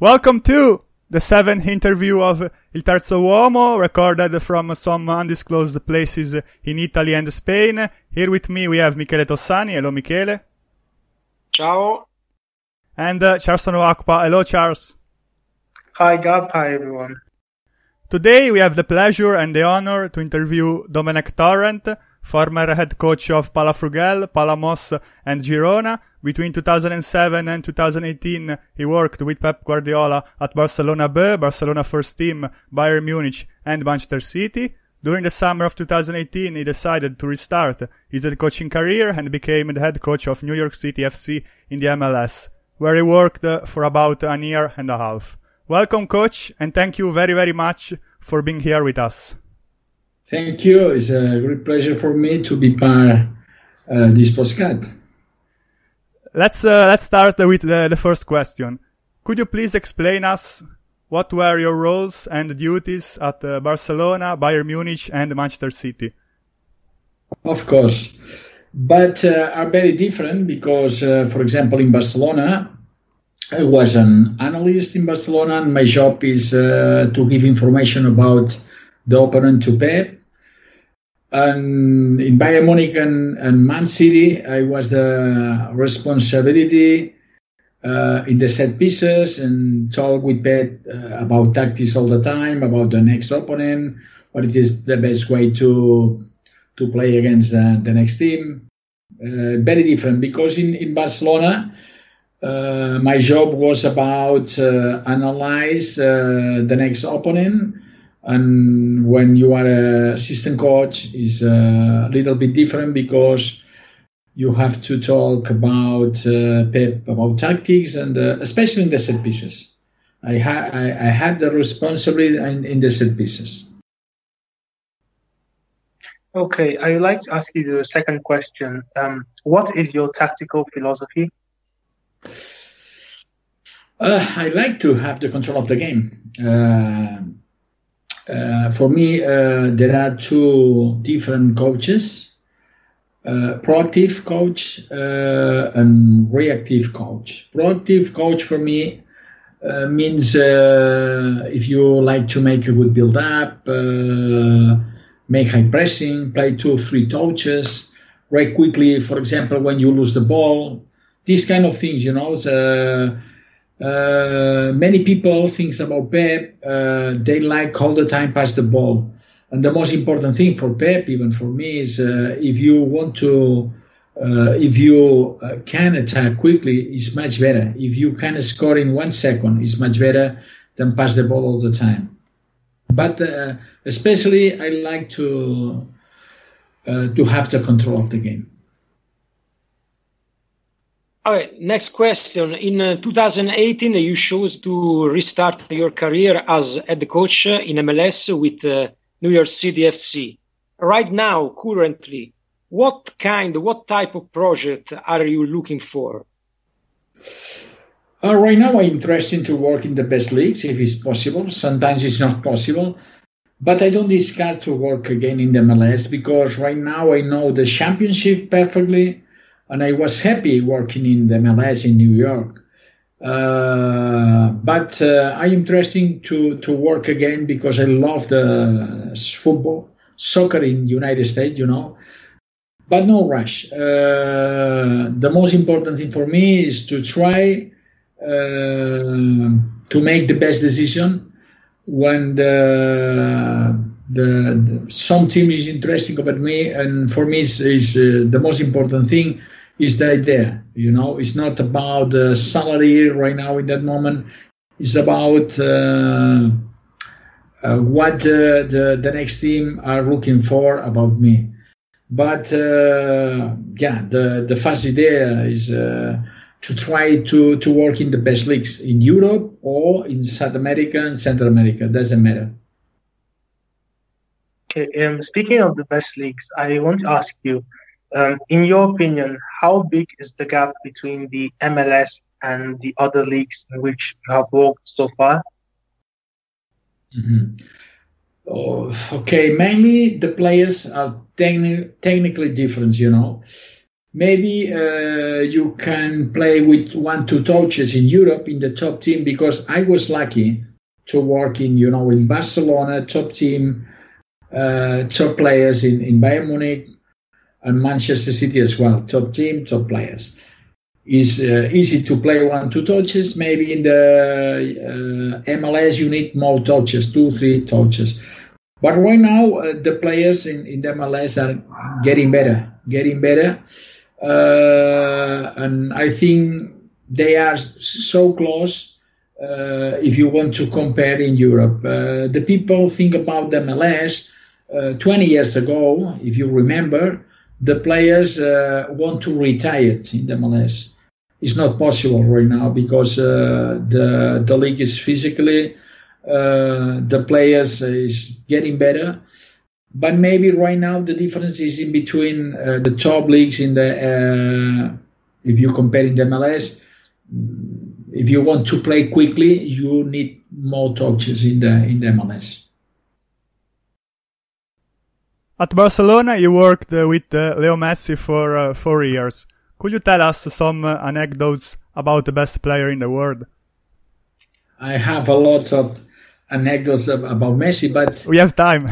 Welcome to the seventh interview of Il Terzo Uomo, recorded from some undisclosed places in Italy and Spain. Here with me we have Michele Tossani. Hello, Michele. Ciao. And uh, Charles Akpa. Hello, Charles. Hi, Gab. Hi, everyone. Today we have the pleasure and the honor to interview Domenec Torrent, former head coach of Palafrugell, Palamos, and Girona. Between 2007 and 2018, he worked with Pep Guardiola at Barcelona B, Barcelona first team, Bayern Munich, and Manchester City. During the summer of 2018, he decided to restart his head coaching career and became the head coach of New York City FC in the MLS, where he worked for about a year and a half. Welcome, coach, and thank you very, very much for being here with us. Thank you. It's a great pleasure for me to be part uh, this postcard. Let's uh, let's start with the, the first question. Could you please explain us what were your roles and duties at uh, Barcelona, Bayern Munich, and Manchester City? Of course, but uh, are very different because, uh, for example, in Barcelona, I was an analyst in Barcelona, and my job is uh, to give information about the opponent to Pep and in Bayern Munich and, and Man City, I was the responsibility uh, in the set pieces and talk with Pep uh, about tactics all the time, about the next opponent, what is the best way to to play against the, the next team. Uh, very different because in, in Barcelona, uh, my job was about uh, analyze uh, the next opponent and when you are a assistant coach is a little bit different because you have to talk about uh, Pep about tactics and uh, especially in the set pieces. I, ha- I, I had the responsibility in, in the set pieces. Okay, I would like to ask you the second question. Um, what is your tactical philosophy? Uh, I like to have the control of the game. Uh, for me, uh, there are two different coaches: uh, proactive coach uh, and reactive coach. Proactive coach for me uh, means uh, if you like to make a good build up, make high pressing, play two, three touches, very quickly. For example, when you lose the ball, these kind of things, you know. Uh, many people thinks about Pep. Uh, they like all the time pass the ball, and the most important thing for Pep, even for me, is uh, if you want to, uh, if you uh, can attack quickly, it's much better. If you can score in one second, it's much better than pass the ball all the time. But especially, I like to to have the control of the game. Next question. In uh, 2018, you chose to restart your career as head coach in MLS with uh, New York City FC. Right now, currently, what kind, what type of project are you looking for? Uh, right now, I'm interested to work in the best leagues if it's possible. Sometimes it's not possible. But I don't discard to work again in the MLS because right now I know the championship perfectly and I was happy working in the MLS in New York. Uh, but uh, I am interested to to work again because I love the football, soccer in the United States, you know. But no rush. Uh, the most important thing for me is to try uh, to make the best decision when the the, the, some team is interesting about me and for me is, is uh, the most important thing is the idea. You know, it's not about the salary right now in that moment. It's about uh, uh, what the the next team are looking for about me. But uh, yeah, the the first idea is uh, to try to to work in the best leagues in Europe or in South America and Central America. Doesn't matter. Okay. Um, speaking of the best leagues, I want to ask you um, in your opinion, how big is the gap between the MLS and the other leagues in which you have worked so far? Mm-hmm. Oh, okay, mainly the players are techni- technically different, you know. maybe uh, you can play with one two touches in Europe in the top team because I was lucky to work in you know in Barcelona top team, uh, top players in in Bayern Munich and Manchester City as well top team top players. Is uh, easy to play one two touches. Maybe in the uh, MLS you need more touches, two three touches. But right now uh, the players in, in the MLS are getting better, getting better uh, and I think they are so close. Uh, if you want to compare in Europe, uh, the people think about the MLS. 20 years ago, if you remember, the players want to retire in the MLS it's not possible right now because uh, the the league is physically uh, the players is getting better. But maybe right now the difference is in between uh, the top leagues in the uh, if you compare in the MLS if you want to play quickly you need more touches in the in the MLS at Barcelona you worked uh, with uh, Leo Messi for uh, 4 years could you tell us some uh, anecdotes about the best player in the world I have a lot of anecdotes about Messi but we have time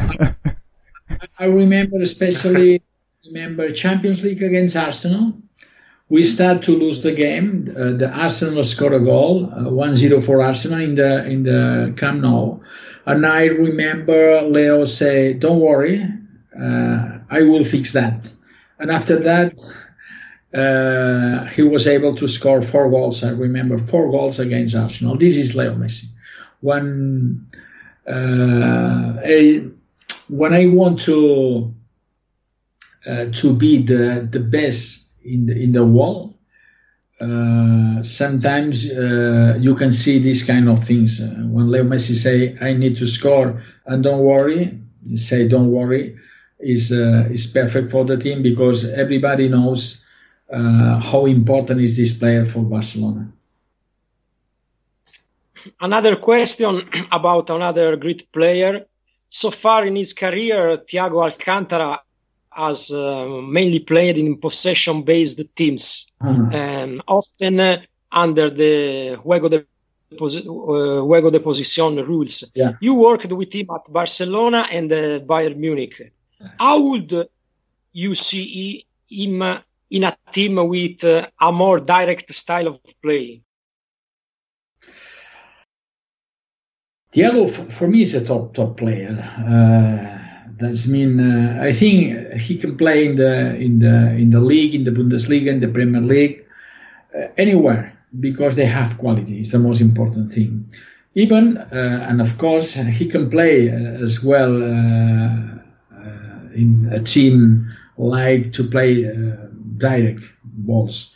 I remember especially remember Champions League against Arsenal. We start to lose the game. Uh, the Arsenal scored a goal, uh, 1-0 for Arsenal in the in the Camp Nou. And I remember Leo say, "Don't worry, uh, I will fix that." And after that, uh, he was able to score four goals. I remember four goals against Arsenal. This is Leo Messi. When uh, a when I want to uh, to be the the best in the in the world, uh, sometimes uh, you can see these kind of things. Uh, when Leo Messi say, "I need to score," and don't worry, say, "Don't worry," is uh, is perfect for the team because everybody knows uh, how important is this player for Barcelona. Another question about another great player so far in his career, Thiago Alcantara has uh, mainly played in possession based teams, mm-hmm. um, often uh, under the juego de, uh, juego de posición rules. Yeah. You worked with him at Barcelona and uh, Bayern Munich. How would you see him in a team with a more direct style of play? Thiago, for me, is a top top player. Uh, that's mean uh, I think he can play in the in the in the league, in the Bundesliga, in the Premier League, uh, anywhere because they have quality. It's the most important thing. Even uh, and of course he can play uh, as well uh, in a team like to play direct balls.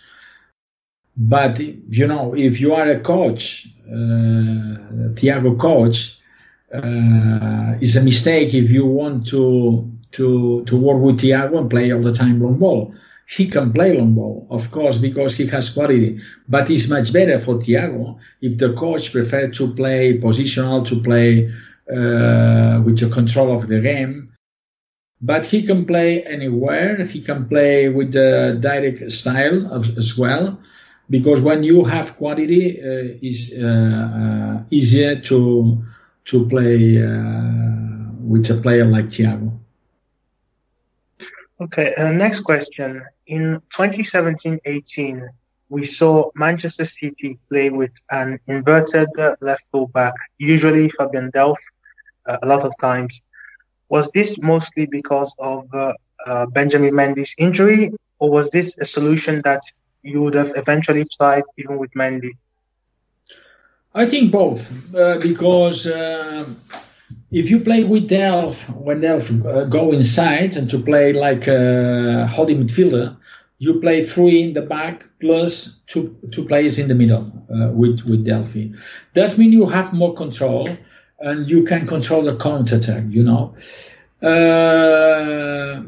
But you know, if you are a coach uh, Thiago coach uh, is a mistake if you want to to to work with Thiago and play all the time long ball. He can play long ball, of course, because he has quality. But it's much better for Thiago if the coach prefers to play positional, to play uh, with the control of the game. But he can play anywhere. He can play with the direct style of, as well because when you have quality, uh, it's uh, uh, easier to to play with a player like Thiago. Okay, uh, next question. In 2017-18, we saw Manchester City play with an inverted left full back, usually Fabian Delph, uh, a lot of times. Was this mostly because of uh, Benjamin Mendy's injury, or was this a solution that you would have eventually tried even with Mendy? I think both, uh, because uh, if you play with Delph, when Delph uh, go inside and to play like a holding midfielder, you play three in the back plus two two players in the middle uh, with with Delphi. That means you have more control and you can control the counter attack. You know uh,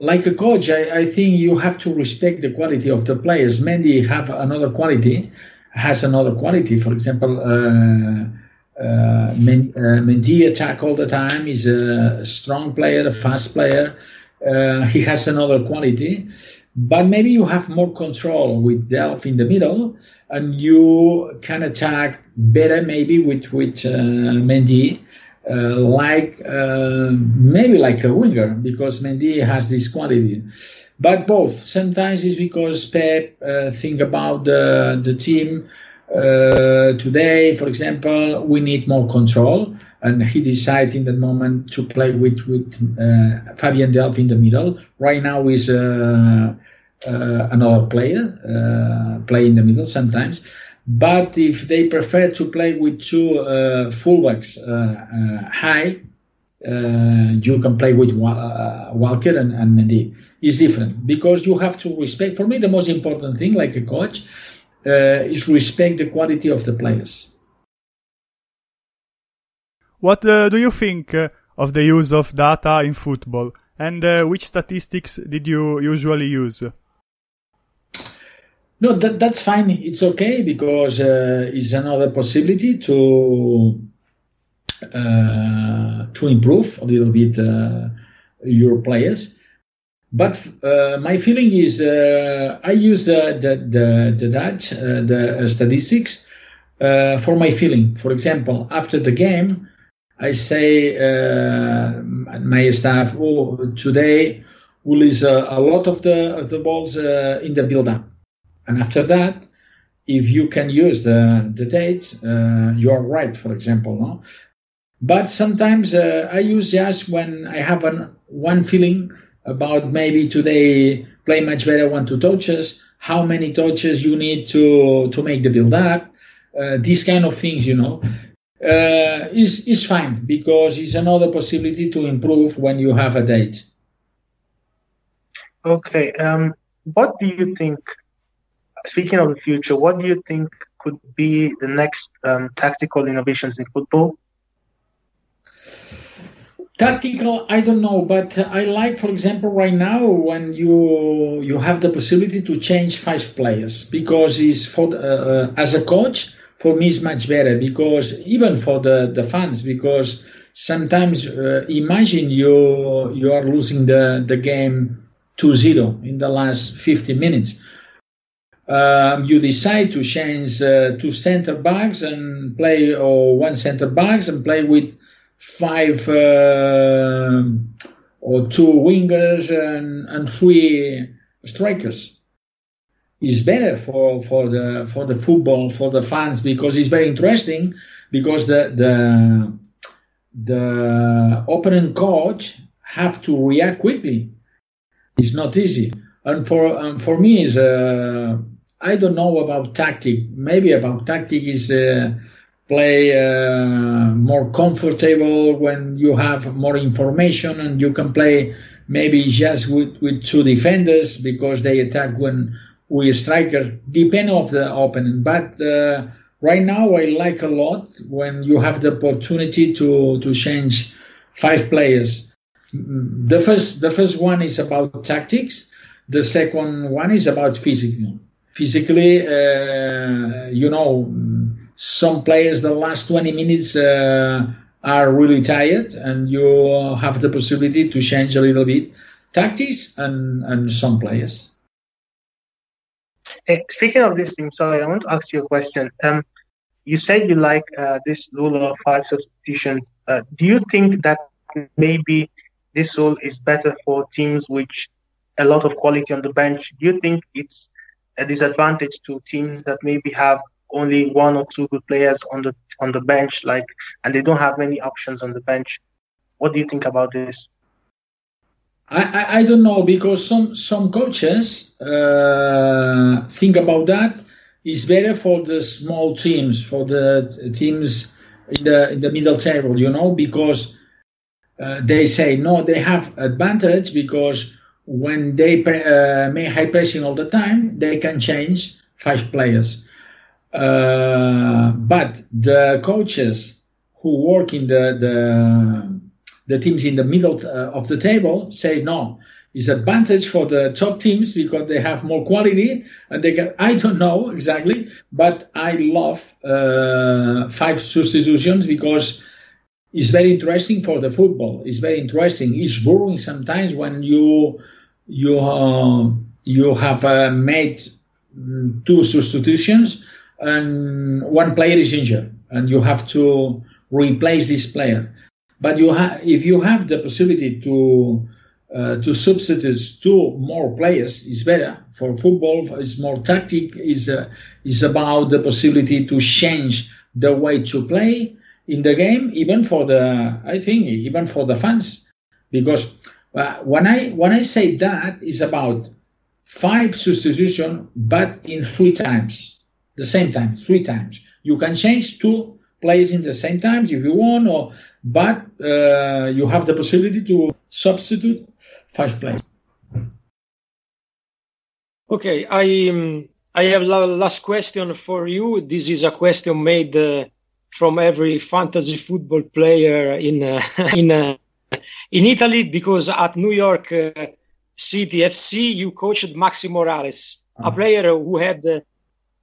like a coach, I, I, think you have to respect the quality of the players. Mendy have another quality, has another quality. For example, uh, uh, Mendy attack all the time. He's a strong player, a fast player. Uh, he has another quality. But maybe you have more control with Delph in the middle, and you can attack better maybe with with uh, Mendy, uh, like uh, maybe like a winger because Mendy has this quality. But both sometimes it's because Pep uh, think about the the team. Uh, today, for example, we need more control, and he decided in that moment to play with with uh, Fabian Delph in the middle. Right now, is uh, uh, another player uh, play in the middle sometimes. But if they prefer to play with two uh, fullbacks high, you can play with Walker and, and Mendy. It's different because you have to respect. For me, the most important thing, like a coach, is respect the quality of the players. What uh, do you think uh, of the use of data in football? And uh, which statistics did you usually use? No, that, that's fine. It's okay because uh, it's another possibility to uh, to improve a little bit uh, your players. But uh, my feeling is uh, I use the the the, the Dutch uh, the statistics for my feeling. For example, after the game, I say my staff, "Oh, today we lose a, a lot of the of the balls in the build-up." And after that, if you can use the, the date, uh, you are right, for example. No? But sometimes uh, I use just when I have an, one feeling about maybe today play much better one two touches, how many touches you need to, to make the build up, uh, these kind of things, you know. Uh, is is fine because it's another possibility to improve when you have a date. Okay. Um, what do you think speaking of the future, what do you think could be the next um, tactical innovations in football? Tactical, I don't know, but I like, for example, right now when you you have the possibility to change five players because it's for uh, as a coach for me it's much better because even for the the fans because sometimes uh, imagine you you are losing the the game 2-0 in the last 50 minutes. Um, you decide to change uh, two center backs and play, or one center backs and play with five uh, or two wingers and, and three strikers. It's better for, for the for the football for the fans because it's very interesting because the the the opponent coach have to react quickly. It's not easy, and for um, for me is. Uh, I don't know about tactic. Maybe about tactic is uh, play uh, more comfortable when you have more information and you can play maybe just with, with two defenders because they attack when we striker depend of the opponent. But uh, right now I like a lot when you have the opportunity to to change five players. The first the first one is about tactics. The second one is about physical physically, uh, you know, some players the last 20 minutes uh, are really tired, and you have the possibility to change a little bit tactics and, and some players. Hey, speaking of this thing, sorry, I want to ask you a question. Um, you said you like uh, this rule of five substitutions. Uh, do you think that maybe this rule is better for teams which a lot of quality on the bench? Do you think it's a disadvantage to teams that maybe have only one or two good players on the on the bench, like, and they don't have many options on the bench. What do you think about this? I, I, don't know because some some coaches uh, think about that. It's better for the small teams, for the teams in the in the middle table, you know, because uh, they say no, they have advantage because when they uh, make high pressing all the time, they can change five players. Uh, but the coaches who work in the the, the teams in the middle uh, of the table say no. It's advantage for the top teams because they have more quality and they can. I don't know exactly, but I love uh, five substitutions because it's very interesting for the football. It's very interesting. It's boring sometimes when you you uh, you have uh, made mm, two substitutions and one player is injured and you have to replace this player. But you have, if you have the possibility to uh, to substitute two more players, is better for football. It's more tactic. is uh, is about the possibility to change the way to play in the game, even for the I think even for the fans, because uh, when I when I say that is about five substitution, but in three times, the same time, three times. You can change two players in the same times if you want, or but uh, you have the possibility to substitute five players. Okay, I um, I have la- last question for you. This is a question made uh, from every fantasy football player in uh, in uh, in Italy because at New York uh, City FC you coached Maxi Moralez, uh-huh. a player who had uh,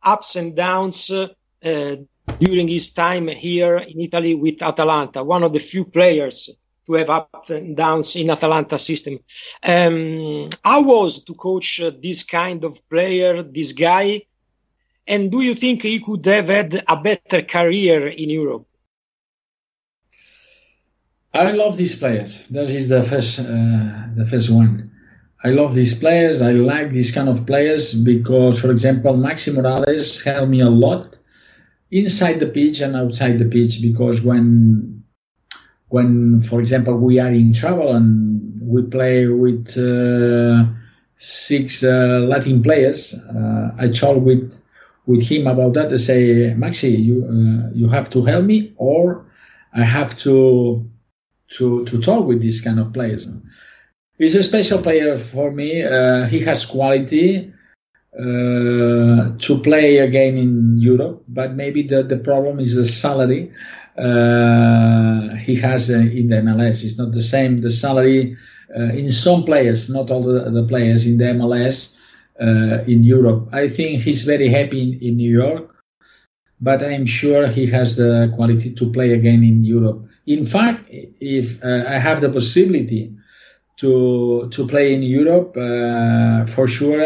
ups and downs uh, during his time here in Italy with Atalanta. One of the few players to have ups and downs in Atalanta system. Um, how was to coach uh, this kind of player, this guy? And do you think he could have had a better career in Europe? I love these players. That is the first, uh, the first one. I love these players. I like these kind of players because, for example, Maxi Moralez helped me a lot inside the pitch and outside the pitch because when when, for example, we are in trouble and we play with uh, six uh, Latin players, uh, I talk with with him about that. I say, Maxi, you uh, you have to help me, or I have to to to talk with these kind of players. He's a special player for me. Uh, he has quality. Uh, to play again in Europe, but maybe the, the problem is the salary uh, he has uh, in the MLS. It's not the same. The salary uh, in some players, not all the, the players in the MLS uh, in Europe. I think he's very happy in, in New York, but I'm sure he has the quality to play again in Europe. In fact, if I have the possibility to to play in Europe, uh, for sure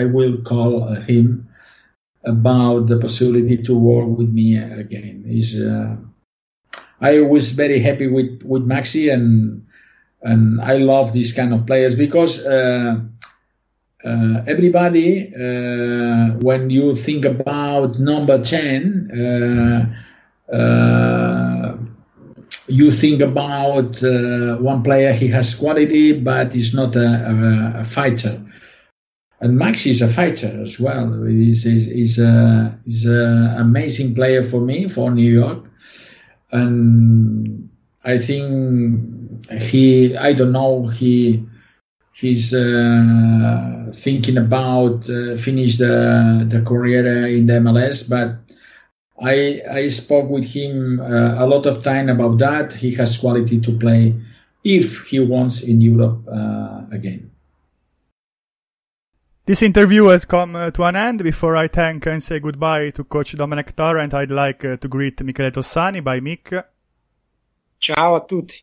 I will call him about the possibility to work with me again. He's uh, I was very happy with with Maxi and and I love these kind of players because uh, uh, everybody uh, when you think about number ten uh, uh, you think about uh, one player he has quality but he's not a, a, a fighter and Maxi is a fighter as well. He's, he's, he's, a, he's an amazing player for me for New York and I think he I don't know he he's uh, thinking about uh, finish the the career in the MLS but I I spoke with him uh, a lot of time about that he has quality to play if he wants in Europe uh, again this interview has come uh, to an end. Before I thank and say goodbye to Coach Domenec Torrent, I'd like uh, to greet Michele Tossani by Mick. Ciao a tutti.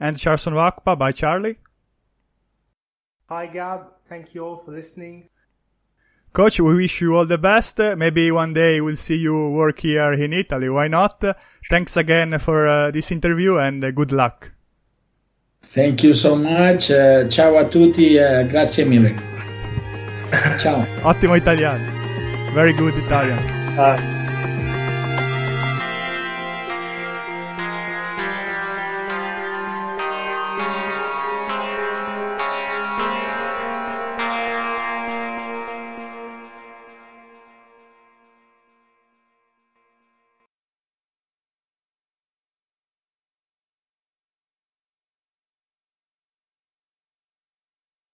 And Charles Akpa by Charlie. Hi Gab, thank you all for listening. Coach, we wish you all the best. Maybe one day we'll see you work here in Italy. Why not? Thanks again for uh, this interview and uh, good luck. Thank you so much. Uh, ciao a tutti. Uh, grazie mille. Ciao. Ottimo italiano. Very good Italian. Uh,